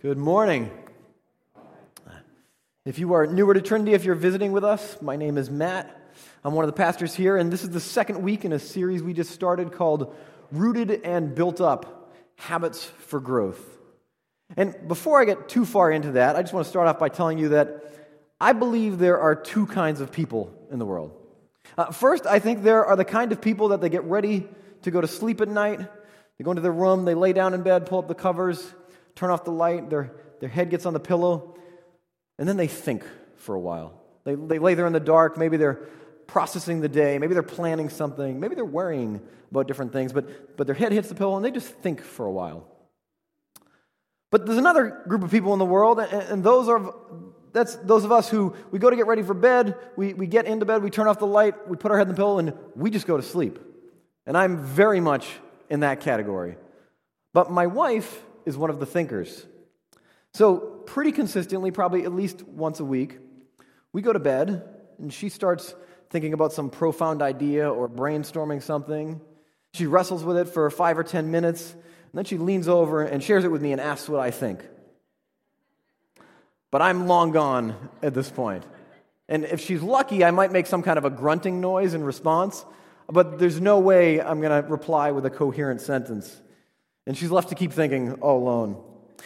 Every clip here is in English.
Good morning. If you are newer to Trinity, if you're visiting with us, my name is Matt. I'm one of the pastors here, and this is the second week in a series we just started called Rooted and Built Up Habits for Growth. And before I get too far into that, I just want to start off by telling you that I believe there are two kinds of people in the world. Uh, first, I think there are the kind of people that they get ready to go to sleep at night. They go into their room, they lay down in bed, pull up the covers, turn off the light, their, their head gets on the pillow, and then they think for a while. They, they lay there in the dark, maybe they're processing the day, maybe they're planning something, maybe they're worrying about different things, but, but their head hits the pillow and they just think for a while. But there's another group of people in the world, and, and those are that's those of us who we go to get ready for bed, we, we get into bed, we turn off the light, we put our head in the pillow, and we just go to sleep. And I'm very much in that category. But my wife is one of the thinkers. So, pretty consistently, probably at least once a week, we go to bed and she starts thinking about some profound idea or brainstorming something. She wrestles with it for five or ten minutes, and then she leans over and shares it with me and asks what I think. But I'm long gone at this point. And if she's lucky, I might make some kind of a grunting noise in response, but there's no way I'm going to reply with a coherent sentence. And she's left to keep thinking all alone.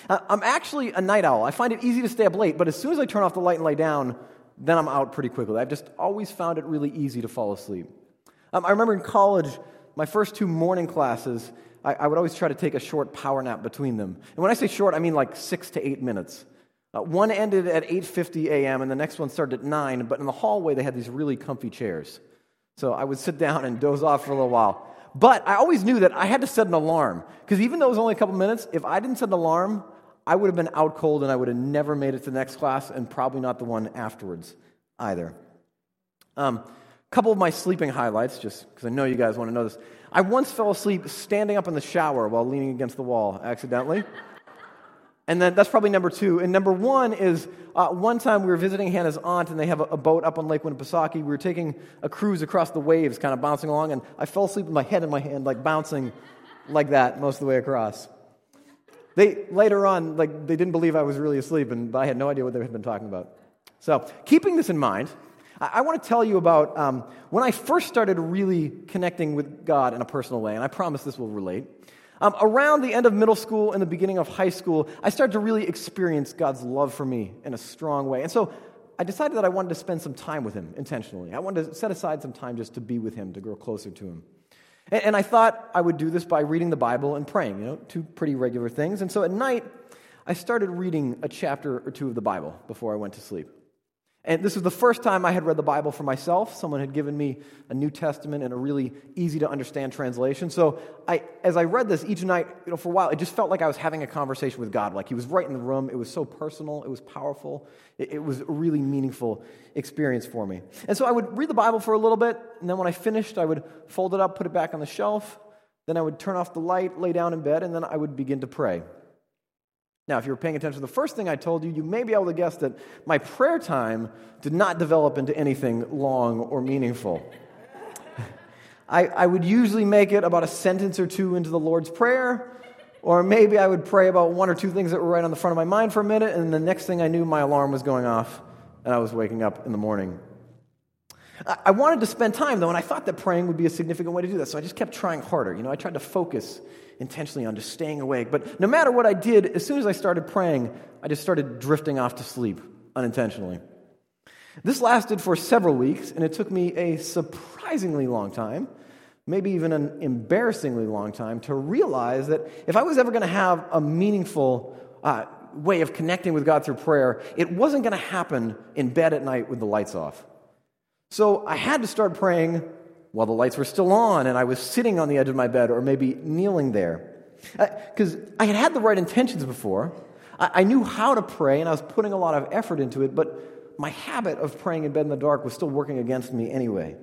I'm actually a night owl. I find it easy to stay up late, but as soon as I turn off the light and lay down, then I'm out pretty quickly. I've just always found it really easy to fall asleep. Um, I remember in college, my first two morning classes, I, I, would always try to take a short power nap between them. And when I say short, I mean like six to eight minutes. Uh, one ended at 8.50 a.m., and the next one started at 9, but in the hallway they had these really comfy chairs. So I would sit down and doze off for a little while. But I always knew that I had to set an alarm. Because even though it was only a couple minutes, if I didn't set an alarm, I would have been out cold and I would have never made it to the next class and probably not the one afterwards either. A um, couple of my sleeping highlights, just because I know you guys want to know this. I once fell asleep standing up in the shower while leaning against the wall accidentally. And then that's probably number two. And number one is uh, one time we were visiting Hannah's aunt, and they have a, a, boat up on Lake Winnipesaukee. We were taking a cruise across the waves, kind of bouncing along, and I fell asleep with my head in my hand, like bouncing like that most of the way across. They later on, like they didn't believe I was really asleep, and I had no idea what they had been talking about. So, keeping this in mind, I, I want to tell you about um, when I first started really connecting with God in a personal way, and I promise this will relate. Um, around the end of middle school and the beginning of high school, I started to really experience God's love for me in a strong way. And so I decided that I wanted to spend some time with Him intentionally. I wanted to set aside some time just to be with Him, to grow closer to Him. And, and I thought I would do this by reading the Bible and praying, you know, two pretty regular things. And so at night, I started reading a chapter or two of the Bible before I went to sleep. And this was the first time I had read the Bible for myself. Someone had given me a New Testament and a really easy to understand translation. So I, as I read this each night, you know, for a while, it just felt like I was having a conversation with God. Like He was right in the room. It was so personal. It was powerful. It, it was a really meaningful experience for me. And so I would read the Bible for a little bit, and then when I finished, I would fold it up, put it back on the shelf. Then I would turn off the light, lay down in bed, and then I would begin to pray. Now, if you were paying attention to the first thing I told you, you may be able to guess that my prayer time did not develop into anything long or meaningful. I, I would usually make it about a sentence or two into the Lord's Prayer, or maybe I would pray about one or two things that were right on the front of my mind for a minute, and the next thing I knew, my alarm was going off, and I was waking up in the morning. I wanted to spend time, though, and I thought that praying would be a significant way to do that, so I just kept trying harder. You know, I tried to focus intentionally on just staying awake. But no matter what I did, as soon as I started praying, I just started drifting off to sleep unintentionally. This lasted for several weeks, and it took me a surprisingly long time, maybe even an embarrassingly long time, to realize that if I was ever going to have a meaningful uh, way of connecting with God through prayer, it wasn't going to happen in bed at night with the lights off. So I had to start praying while the lights were still on and I was sitting on the edge of my bed or maybe kneeling there. Because uh, I had had the right intentions before. I, I knew how to pray and I was putting a lot of effort into it, but my habit of praying in bed in the dark was still working against me anyway.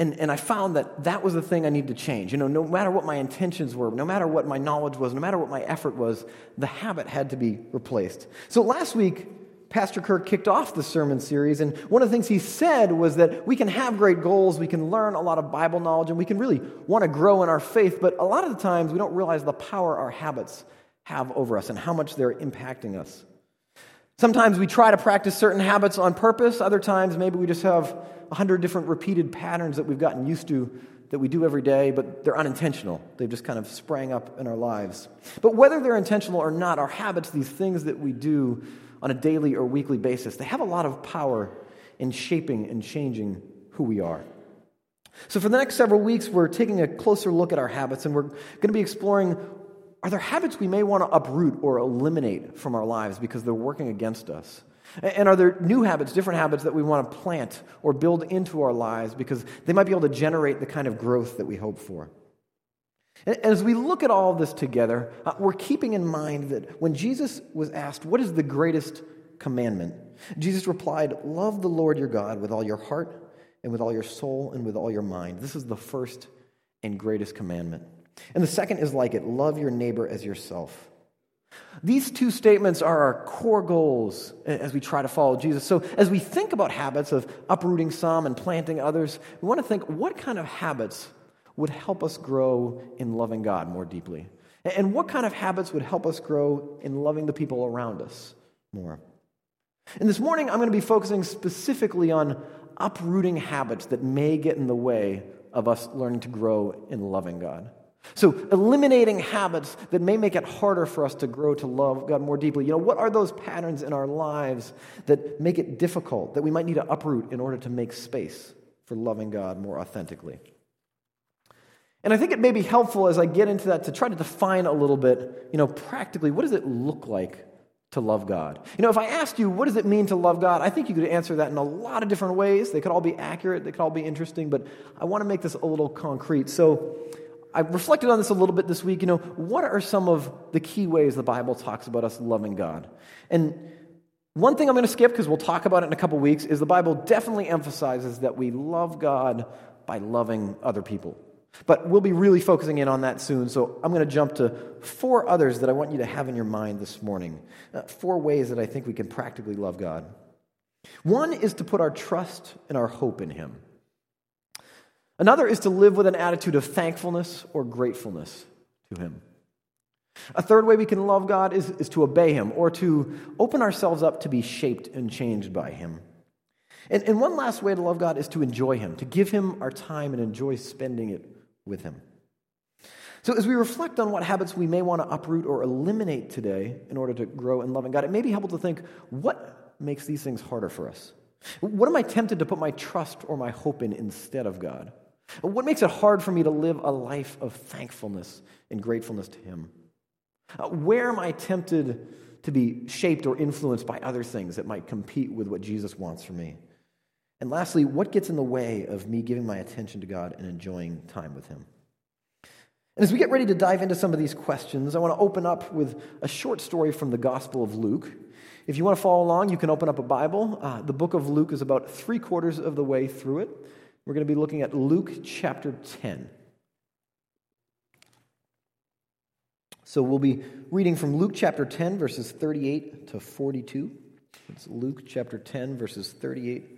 And, and I found that that was the thing I needed to change. You know, no matter what my intentions were, no matter what my knowledge was, no matter what my effort was, the habit had to be replaced. So last week, Pastor Kirk kicked off the sermon series, and one of the things he said was that we can have great goals, we can learn a lot of Bible knowledge, and we can really want to grow in our faith, but a lot of the times we don't realize the power our habits have over us and how much they're impacting us. Sometimes we try to practice certain habits on purpose. Other times, maybe we just have a hundred different repeated patterns that we've gotten used to that we do every day, but they're unintentional. They've just kind of sprang up in our lives. But whether they're intentional or not, our habits, these things that we do on a daily or weekly basis, they have a lot of power in shaping and changing who we are. So, for the next several weeks, we're taking a closer look at our habits and we're going to be exploring are there habits we may want to uproot or eliminate from our lives because they're working against us? And are there new habits, different habits that we want to plant or build into our lives because they might be able to generate the kind of growth that we hope for? As we look at all this together, uh, we're keeping in mind that when Jesus was asked, What is the greatest commandment? Jesus replied, Love the Lord your God with all your heart and with all your soul and with all your mind. This is the first and greatest commandment. And the second is like it love your neighbor as yourself. These two statements are our core goals as we try to follow Jesus. So, as we think about habits of uprooting some and planting others, we want to think what kind of habits would help us grow in loving God more deeply? And what kind of habits would help us grow in loving the people around us more? And this morning, I'm going to be focusing specifically on uprooting habits that may get in the way of us learning to grow in loving God. So, eliminating habits that may make it harder for us to grow to love God more deeply. You know, what are those patterns in our lives that make it difficult, that we might need to uproot in order to make space for loving God more authentically? And I think it may be helpful as I get into that to try to define a little bit, you know, practically, what does it look like to love God? You know, if I asked you, what does it mean to love God? I think you could answer that in a lot of different ways. They could all be accurate, they could all be interesting, but I want to make this a little concrete. So, I reflected on this a little bit this week. You know, what are some of the key ways the Bible talks about us loving God? And one thing I'm going to skip because we'll talk about it in a couple weeks is the Bible definitely emphasizes that we love God by loving other people. But we'll be really focusing in on that soon. So I'm going to jump to four others that I want you to have in your mind this morning. Uh, four ways that I think we can practically love God. One is to put our trust and our hope in Him. Another is to live with an attitude of thankfulness or gratefulness to Him. A third way we can love God is, is to obey Him or to open ourselves up to be shaped and changed by Him. And, and one last way to love God is to enjoy Him, to give Him our time and enjoy spending it with Him. So, as we reflect on what habits we may want to uproot or eliminate today in order to grow in loving God, it may be helpful to think what makes these things harder for us? What am I tempted to put my trust or my hope in instead of God? What makes it hard for me to live a life of thankfulness and gratefulness to Him? Where am I tempted to be shaped or influenced by other things that might compete with what Jesus wants for me? And lastly, what gets in the way of me giving my attention to God and enjoying time with Him? And as we get ready to dive into some of these questions, I want to open up with a short story from the Gospel of Luke. If you want to follow along, you can open up a Bible. Uh, the book of Luke is about three quarters of the way through it. We're going to be looking at Luke chapter 10. So we'll be reading from Luke chapter 10, verses 38 to 42. It's Luke chapter 10, verses 38 to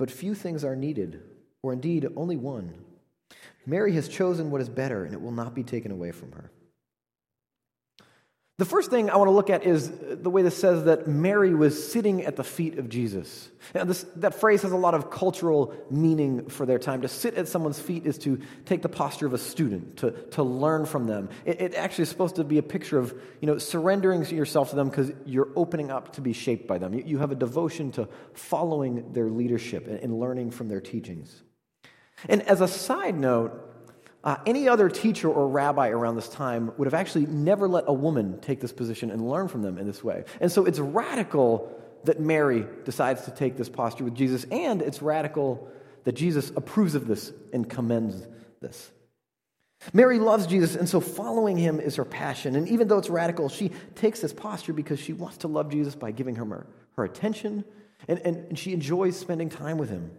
but few things are needed, or indeed only one. Mary has chosen what is better, and it will not be taken away from her. The first thing I want to look at is the way this says that Mary was sitting at the feet of Jesus. This, that phrase has a lot of cultural meaning for their time. To sit at someone's feet is to take the posture of a student, to, to learn from them. It, it actually is supposed to be a picture of you know, surrendering yourself to them because you're opening up to be shaped by them. You, you have a devotion to following their leadership and, and learning from their teachings. And as a side note, uh, any other teacher or rabbi around this time would have actually never let a woman take this position and learn from them in this way. And so it's radical that Mary decides to take this posture with Jesus, and it's radical that Jesus approves of this and commends this. Mary loves Jesus, and so following him is her passion. And even though it's radical, she takes this posture because she wants to love Jesus by giving him her, her attention, and, and, and she enjoys spending time with him.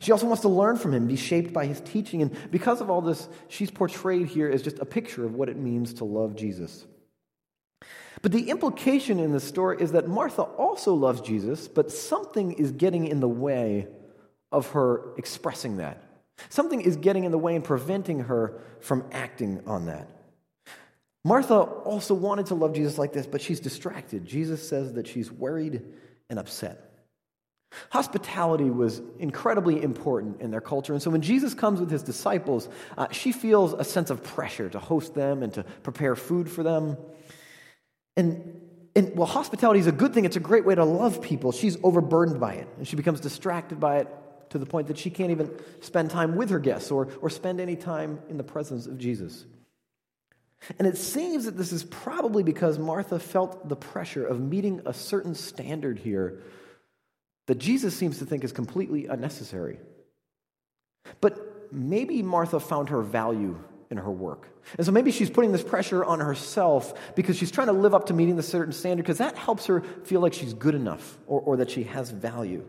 She also wants to learn from him, be shaped by his teaching. And because of all this, she's portrayed here as just a picture of what it means to love Jesus. But the implication in the story is that Martha also loves Jesus, but something is getting in the way of her expressing that. Something is getting in the way and preventing her from acting on that. Martha also wanted to love Jesus like this, but she's distracted. Jesus says that she's worried and upset. Hospitality was incredibly important in their culture. And so when Jesus comes with his disciples, uh, she feels a sense of pressure to host them and to prepare food for them. And, and well, hospitality is a good thing. It's a great way to love people. She's overburdened by it, and she becomes distracted by it to the point that she can't even spend time with her guests or, or spend any time in the presence of Jesus. And it seems that this is probably because Martha felt the pressure of meeting a certain standard here that Jesus seems to think is completely unnecessary. But maybe Martha found her value in her work. And so maybe she's putting this pressure on herself because she's trying to live up to meeting the certain standard because that helps her feel like she's good enough or, or that she has value.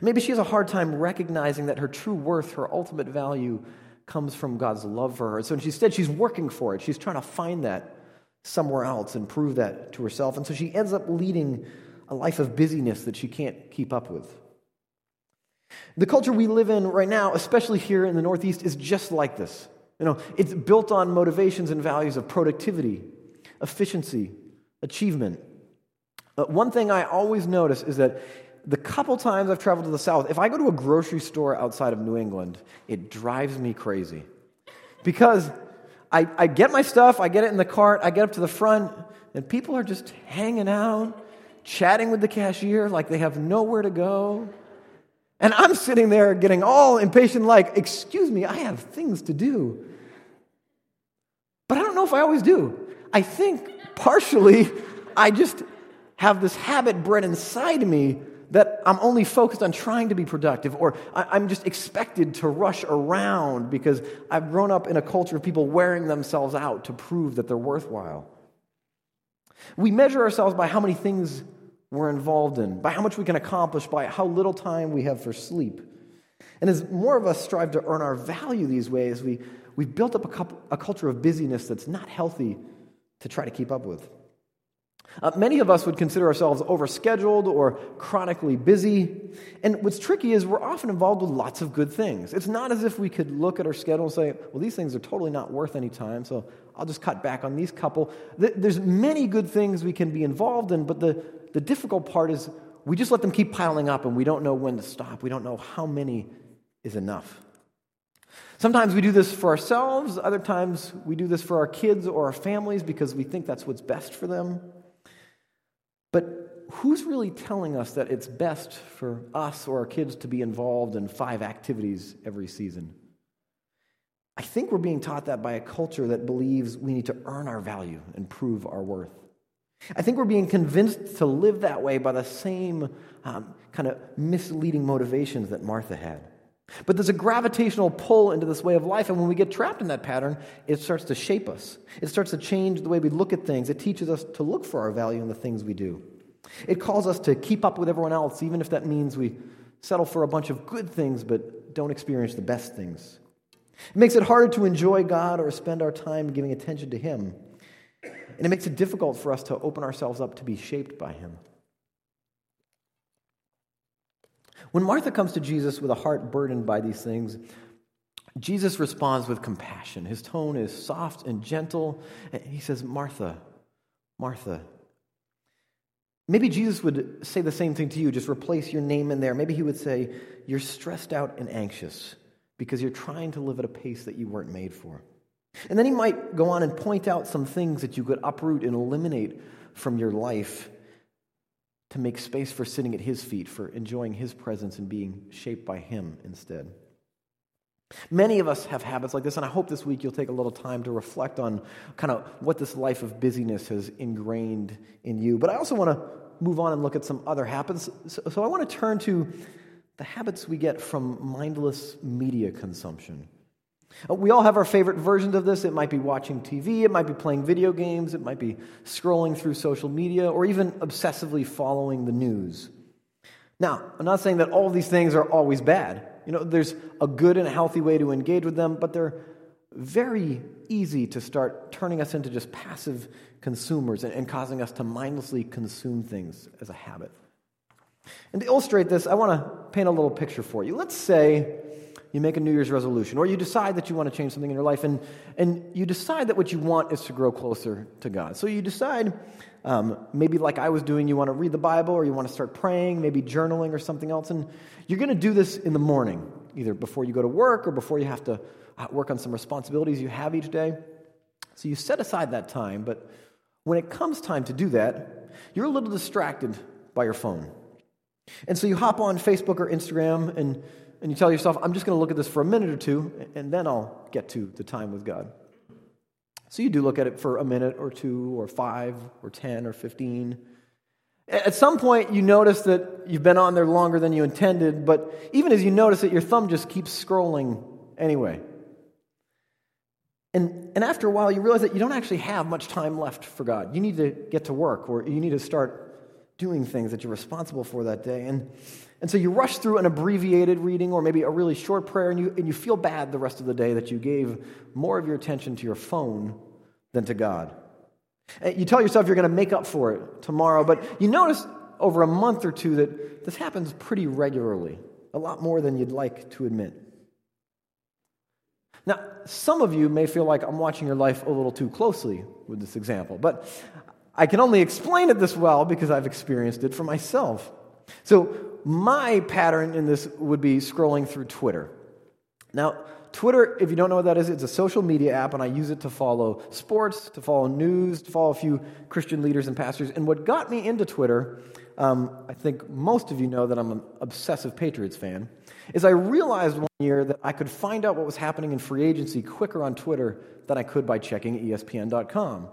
Maybe she has a hard time recognizing that her true worth, her ultimate value, comes from God's love for her. So instead, she's working for it. She's trying to find that somewhere else and prove that to herself. And so she ends up leading a life of busyness that she can't keep up with. The culture we live in right now, especially here in the Northeast, is just like this. You know, it's built on motivations and values of productivity, efficiency, achievement. But one thing I always notice is that the couple times I've traveled to the South, if I go to a grocery store outside of New England, it drives me crazy. Because I, I get my stuff, I get it in the cart, I get up to the front, and people are just hanging out, chatting with the cashier like they have nowhere to go. And I'm sitting there getting all impatient, like, excuse me, I have things to do. But I don't know if I always do. I think partially I just have this habit bred inside me that I'm only focused on trying to be productive, or I'm just expected to rush around because I've grown up in a culture of people wearing themselves out to prove that they're worthwhile. We measure ourselves by how many things we're involved in, by how much we can accomplish, by how little time we have for sleep. And as more of us strive to earn our value these ways, we, we've built up a, a culture of busyness that's not healthy to try to keep up with. Uh, many of us would consider ourselves overscheduled or chronically busy. And what's tricky is we're often involved with lots of good things. It's not as if we could look at our schedule and say, well, these things are totally not worth any time, so I'll just cut back on these couple. There's many good things we can be involved in, but the, the difficult part is we just let them keep piling up and we don't know when to stop. We don't know how many is enough. Sometimes we do this for ourselves, other times we do this for our kids or our families because we think that's what's best for them. But who's really telling us that it's best for us or our kids to be involved in five activities every season? I think we're being taught that by a culture that believes we need to earn our value and prove our worth. I think we're being convinced to live that way by the same um, kind of misleading motivations that Martha had. But there's a gravitational pull into this way of life, and when we get trapped in that pattern, it starts to shape us. It starts to change the way we look at things. It teaches us to look for our value in the things we do. It calls us to keep up with everyone else, even if that means we settle for a bunch of good things but don't experience the best things. It makes it harder to enjoy God or spend our time giving attention to Him. And it makes it difficult for us to open ourselves up to be shaped by Him. When Martha comes to Jesus with a heart burdened by these things, Jesus responds with compassion. His tone is soft and gentle. He says, Martha, Martha. Maybe Jesus would say the same thing to you, just replace your name in there. Maybe he would say, You're stressed out and anxious because you're trying to live at a pace that you weren't made for. And then he might go on and point out some things that you could uproot and eliminate from your life to make space for sitting at his feet, for enjoying his presence and being shaped by him instead. Many of us have habits like this, and I hope this week you'll take a little time to reflect on kind of what this life of busyness has ingrained in you. But I also want to move on and look at some other habits. So, so I want to turn to the habits we get from mindless media consumption. Uh, we all have our favorite versions of this. It might be watching TV, it might be playing video games, it might be scrolling through social media, or even obsessively following the news. Now, I'm not saying that all these things are always bad. You know, there's a good and healthy way to engage with them, but they're very easy to start turning us into just passive consumers and, and causing us to mindlessly consume things as a habit. And to illustrate this, I want to paint a little picture for you. Let's say you make a New Year's resolution, or you decide that you want to change something in your life, and, and you decide that what you want is to grow closer to God. So you decide, um, maybe like I was doing, you want to read the Bible, or you want to start praying, maybe journaling or something else, and you're going to do this in the morning, either before you go to work or before you have to uh, work on some responsibilities you have each day. So you set aside that time, but when it comes time to do that, you're a little distracted by your phone. And so you hop on Facebook or Instagram and, and you tell yourself, I'm just going to look at this for a minute or two, and then I'll get to the time with God. So you do look at it for a minute or two, or five, or 10, or 15. At some point, you notice that you've been on there longer than you intended, but even as you notice it, your thumb just keeps scrolling anyway. And, and after a while, you realize that you don't actually have much time left for God. You need to get to work, or you need to start doing things that you're responsible for that day. And, and so you rush through an abbreviated reading or maybe a really short prayer, and you, and you feel bad the rest of the day that you gave more of your attention to your phone than to God. And you tell yourself you're going to make up for it tomorrow, but you notice over a month or two that this happens pretty regularly, a lot more than you'd like to admit. Now, some of you may feel like I'm watching your life a little too closely with this example, but I can only explain it this well because I've experienced it for myself. So, my pattern in this would be scrolling through Twitter. Now, Twitter, if you don't know what that is, it's a social media app, and I use it to follow sports, to follow news, to follow a few Christian leaders and pastors. And what got me into Twitter, um, I think most of you know that I'm an obsessive Patriots fan, is I realized one year that I could find out what was happening in free agency quicker on Twitter than I could by checking ESPN.com.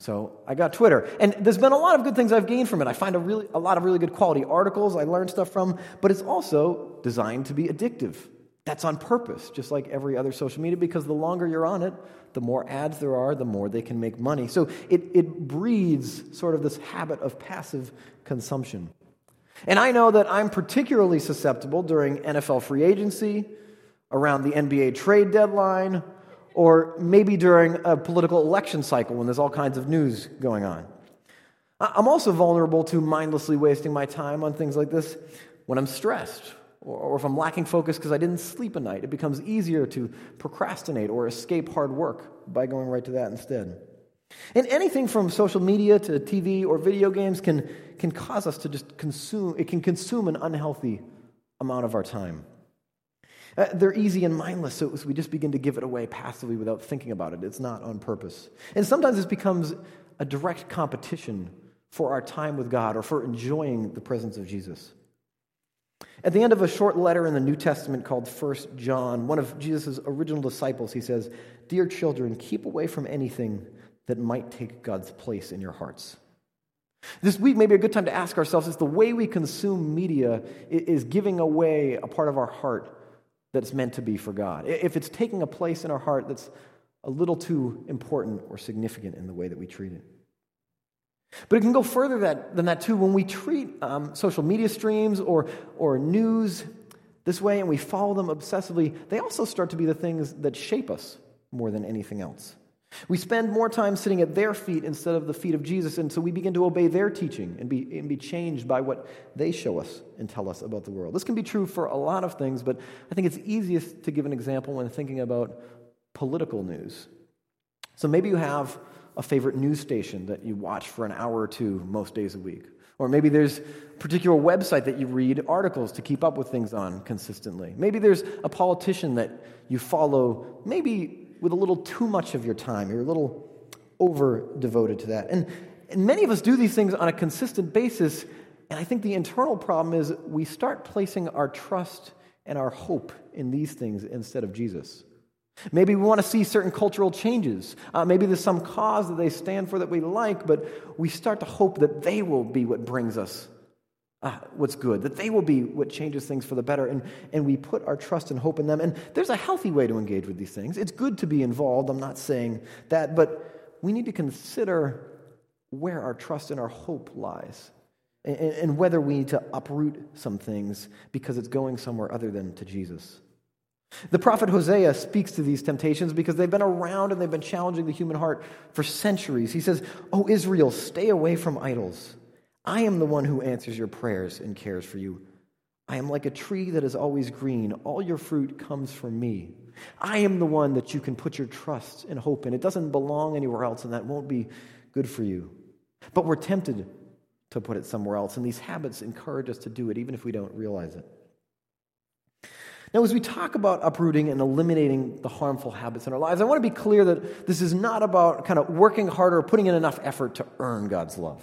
So I got Twitter. And there's been a lot of good things I've gained from it. I find a, really, a lot of really good quality articles I learned stuff from, but it's also designed to be addictive. That's on purpose, just like every other social media, because the longer you're on it, the more ads there are, the more they can make money. So it, it breeds sort of this habit of passive consumption. And I know that I'm particularly susceptible during NFL free agency, around the NBA trade deadline, or maybe during a political election cycle when there's all kinds of news going on. I'm also vulnerable to mindlessly wasting my time on things like this when I'm stressed or if I'm lacking focus because I didn't sleep a night. It becomes easier to procrastinate or escape hard work by going right to that instead. And anything from social media to TV or video games can, can cause us to just consume, it can consume an unhealthy amount of our time. Uh, they're easy and mindless, so we just begin to give it away passively without thinking about it. It's not on purpose. And sometimes this becomes a direct competition for our time with God or for enjoying the presence of Jesus. At the end of a short letter in the New Testament called 1 John, one of Jesus' original disciples, he says, Dear children, keep away from anything that might take God's place in your hearts. This week may be a good time to ask ourselves is the way we consume media is giving away a part of our heart that's meant to be for God. If it's taking a place in our heart that's a little too important or significant in the way that we treat it. But it can go further that, than that too. When we treat um, social media streams or, or news this way and we follow them obsessively, they also start to be the things that shape us more than anything else. We spend more time sitting at their feet instead of the feet of Jesus, and so we begin to obey their teaching and be, and be changed by what they show us and tell us about the world. This can be true for a lot of things, but I think it's easiest to give an example when thinking about political news. So maybe you have a favorite news station that you watch for an hour or two most days a week. Or maybe there's a particular website that you read articles to keep up with things on consistently. Maybe there's a politician that you follow, maybe with a little too much of your time. You're a little over devoted to that. And, and many of us do these things on a consistent basis. And I think the internal problem is we start placing our trust and our hope in these things instead of Jesus. Maybe we want to see certain cultural changes. Uh, maybe there's some cause that they stand for that we like, but we start to hope that they will be what brings us uh, what's good, that they will be what changes things for the better, and, and we put our trust and hope in them. And there's a healthy way to engage with these things. It's good to be involved, I'm not saying that, but we need to consider where our trust and our hope lies, and, and whether we need to uproot some things because it's going somewhere other than to Jesus. The prophet Hosea speaks to these temptations because they've been around and they've been challenging the human heart for centuries. He says, Oh, Israel, stay away from idols. I am the one who answers your prayers and cares for you. I am like a tree that is always green. All your fruit comes from me. I am the one that you can put your trust and hope in. It doesn't belong anywhere else, and that won't be good for you. But we're tempted to put it somewhere else, and these habits encourage us to do it, even if we don't realize it. Now, as we talk about uprooting and eliminating the harmful habits in our lives, I want to be clear that this is not about kind of working harder or putting in enough effort to earn God's love.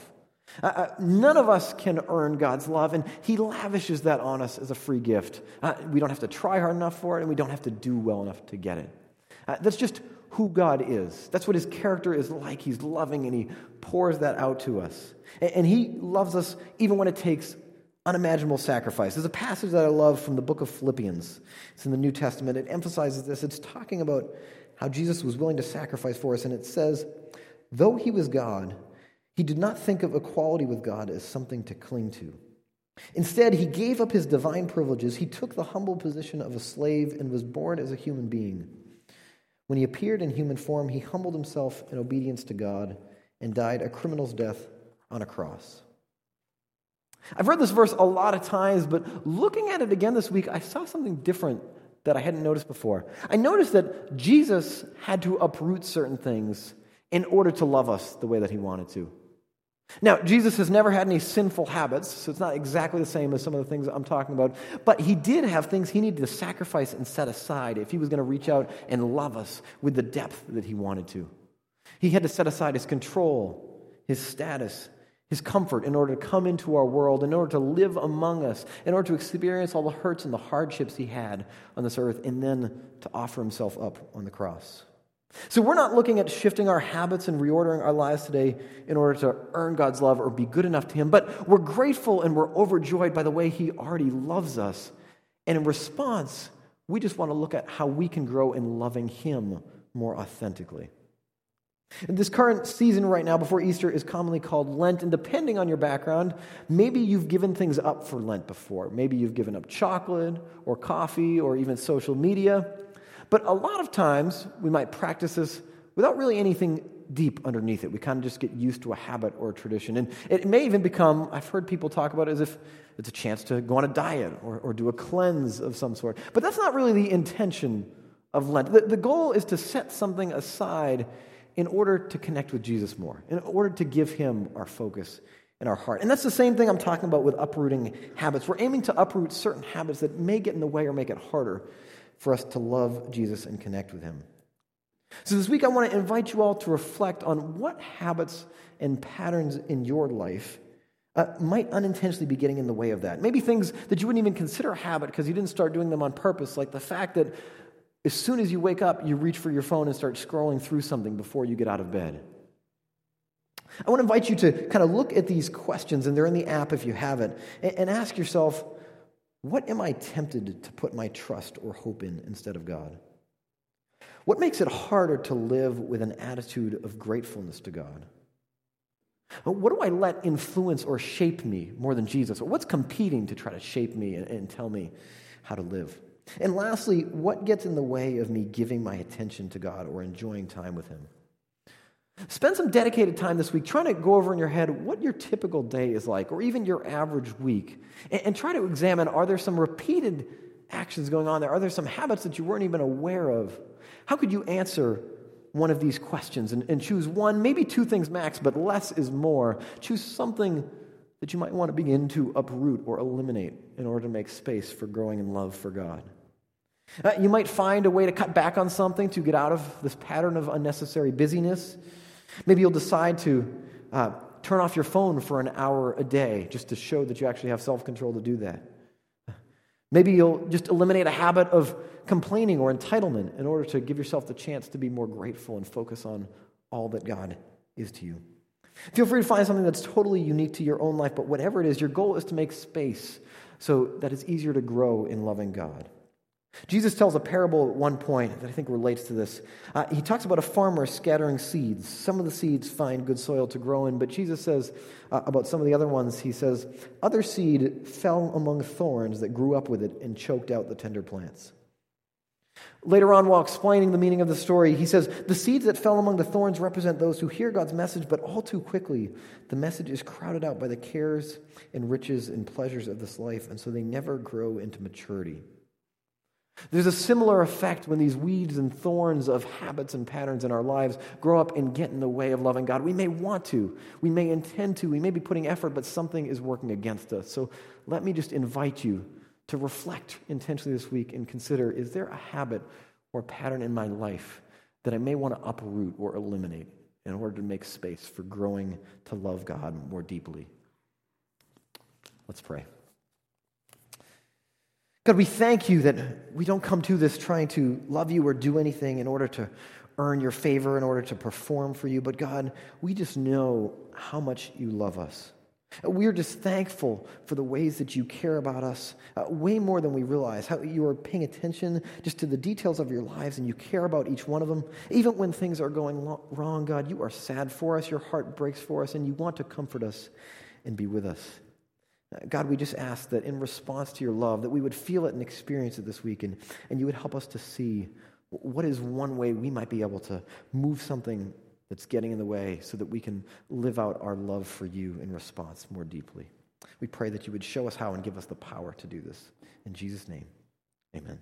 Uh, uh, none of us can earn God's love, and He lavishes that on us as a free gift. Uh, we don't have to try hard enough for it, and we don't have to do well enough to get it. Uh, that's just who God is. That's what His character is like. He's loving, and He pours that out to us. And, and He loves us even when it takes unimaginable sacrifice. There's a passage that I love from the book of Philippians. It's in the New Testament. It emphasizes this. It's talking about how Jesus was willing to sacrifice for us, and it says, Though He was God, he did not think of equality with God as something to cling to. Instead, he gave up his divine privileges. He took the humble position of a slave and was born as a human being. When he appeared in human form, he humbled himself in obedience to God and died a criminal's death on a cross. I've read this verse a lot of times, but looking at it again this week, I saw something different that I hadn't noticed before. I noticed that Jesus had to uproot certain things in order to love us the way that he wanted to. Now, Jesus has never had any sinful habits, so it's not exactly the same as some of the things I'm talking about, but he did have things he needed to sacrifice and set aside if he was going to reach out and love us with the depth that he wanted to. He had to set aside his control, his status, his comfort in order to come into our world, in order to live among us, in order to experience all the hurts and the hardships he had on this earth, and then to offer himself up on the cross. So we're not looking at shifting our habits and reordering our lives today in order to earn God's love or be good enough to Him, but we're grateful and we're overjoyed by the way He already loves us. And in response, we just want to look at how we can grow in loving Him more authentically. And this current season right now before Easter is commonly called Lent, and depending on your background, maybe you've given things up for Lent before. Maybe you've given up chocolate or coffee or even social media. But a lot of times, we might practice this without really anything deep underneath it. We kind of just get used to a habit or a tradition. And it may even become, I've heard people talk about it as if it's a chance to go on a diet or, or do a cleanse of some sort. But that's not really the intention of Lent. The, the goal is to set something aside in order to connect with Jesus more, in order to give him our focus in our heart. And that's the same thing I'm talking about with uprooting habits. We're aiming to uproot certain habits that may get in the way or make it harder for us to love Jesus and connect with him. So, this week, I want to invite you all to reflect on what habits and patterns in your life uh, might unintentionally be getting in the way of that. Maybe things that you wouldn't even consider a habit because you didn't start doing them on purpose, like the fact that as soon as you wake up, you reach for your phone and start scrolling through something before you get out of bed. I want to invite you to kind of look at these questions, and they're in the app if you haven't, and, and ask yourself what am I tempted to put my trust or hope in instead of God? What makes it harder to live with an attitude of gratefulness to God? What do I let influence or shape me more than Jesus? What's competing to try to shape me and tell me how to live? And lastly, what gets in the way of me giving my attention to God or enjoying time with Him? Spend some dedicated time this week trying to go over in your head what your typical day is like, or even your average week, and, and, try to examine are there some repeated actions going on there? Are there some habits that you weren't even aware of? How could you answer one of these questions and, and choose one, maybe two things max, but less is more? Choose something that you might want to begin to uproot or eliminate in order to make space for growing in love for God. Uh, you might find a way to cut back on something to get out of this pattern of unnecessary busyness. Maybe you'll decide to uh, turn off your phone for an hour a day just to show that you actually have self control to do that. Maybe you'll just eliminate a habit of complaining or entitlement in order to give yourself the chance to be more grateful and focus on all that God is to you. Feel free to find something that's totally unique to your own life, but whatever it is, your goal is to make space so that it's easier to grow in loving God. Jesus tells a parable at one point that I think relates to this. Uh, he talks about a farmer scattering seeds. Some of the seeds find good soil to grow in, but Jesus says uh, about some of the other ones, he says, Other seed fell among thorns that grew up with it and choked out the tender plants. Later on, while explaining the meaning of the story, he says, The seeds that fell among the thorns represent those who hear God's message, but all too quickly, the message is crowded out by the cares and riches and pleasures of this life, and so they never grow into maturity. There's a similar effect when these weeds and thorns of habits and patterns in our lives grow up and get in the way of loving God. We may want to, we may intend to, we may be putting effort, but something is working against us. So let me just invite you to reflect intentionally this week and consider is there a habit or pattern in my life that I may want to uproot or eliminate in order to make space for growing to love God more deeply? Let's pray. God, we thank you that we don't come to this trying to love you or do anything in order to earn your favor, in order to perform for you. But God, we just know how much you love us. We're just thankful for the ways that you care about us uh, way more than we realize. How you are paying attention just to the details of your lives and you care about each one of them. Even when things are going lo- wrong, God, you are sad for us, your heart breaks for us, and you want to comfort us and be with us. Uh, God, we just ask that in response to your love, that we would feel it and experience it this week, and, and you would help us to see what is one way we might be able to move something that's getting in the way so that we can live out our love for you in response more deeply. We pray that you would show us how and give us the power to do this. In Jesus' name, amen.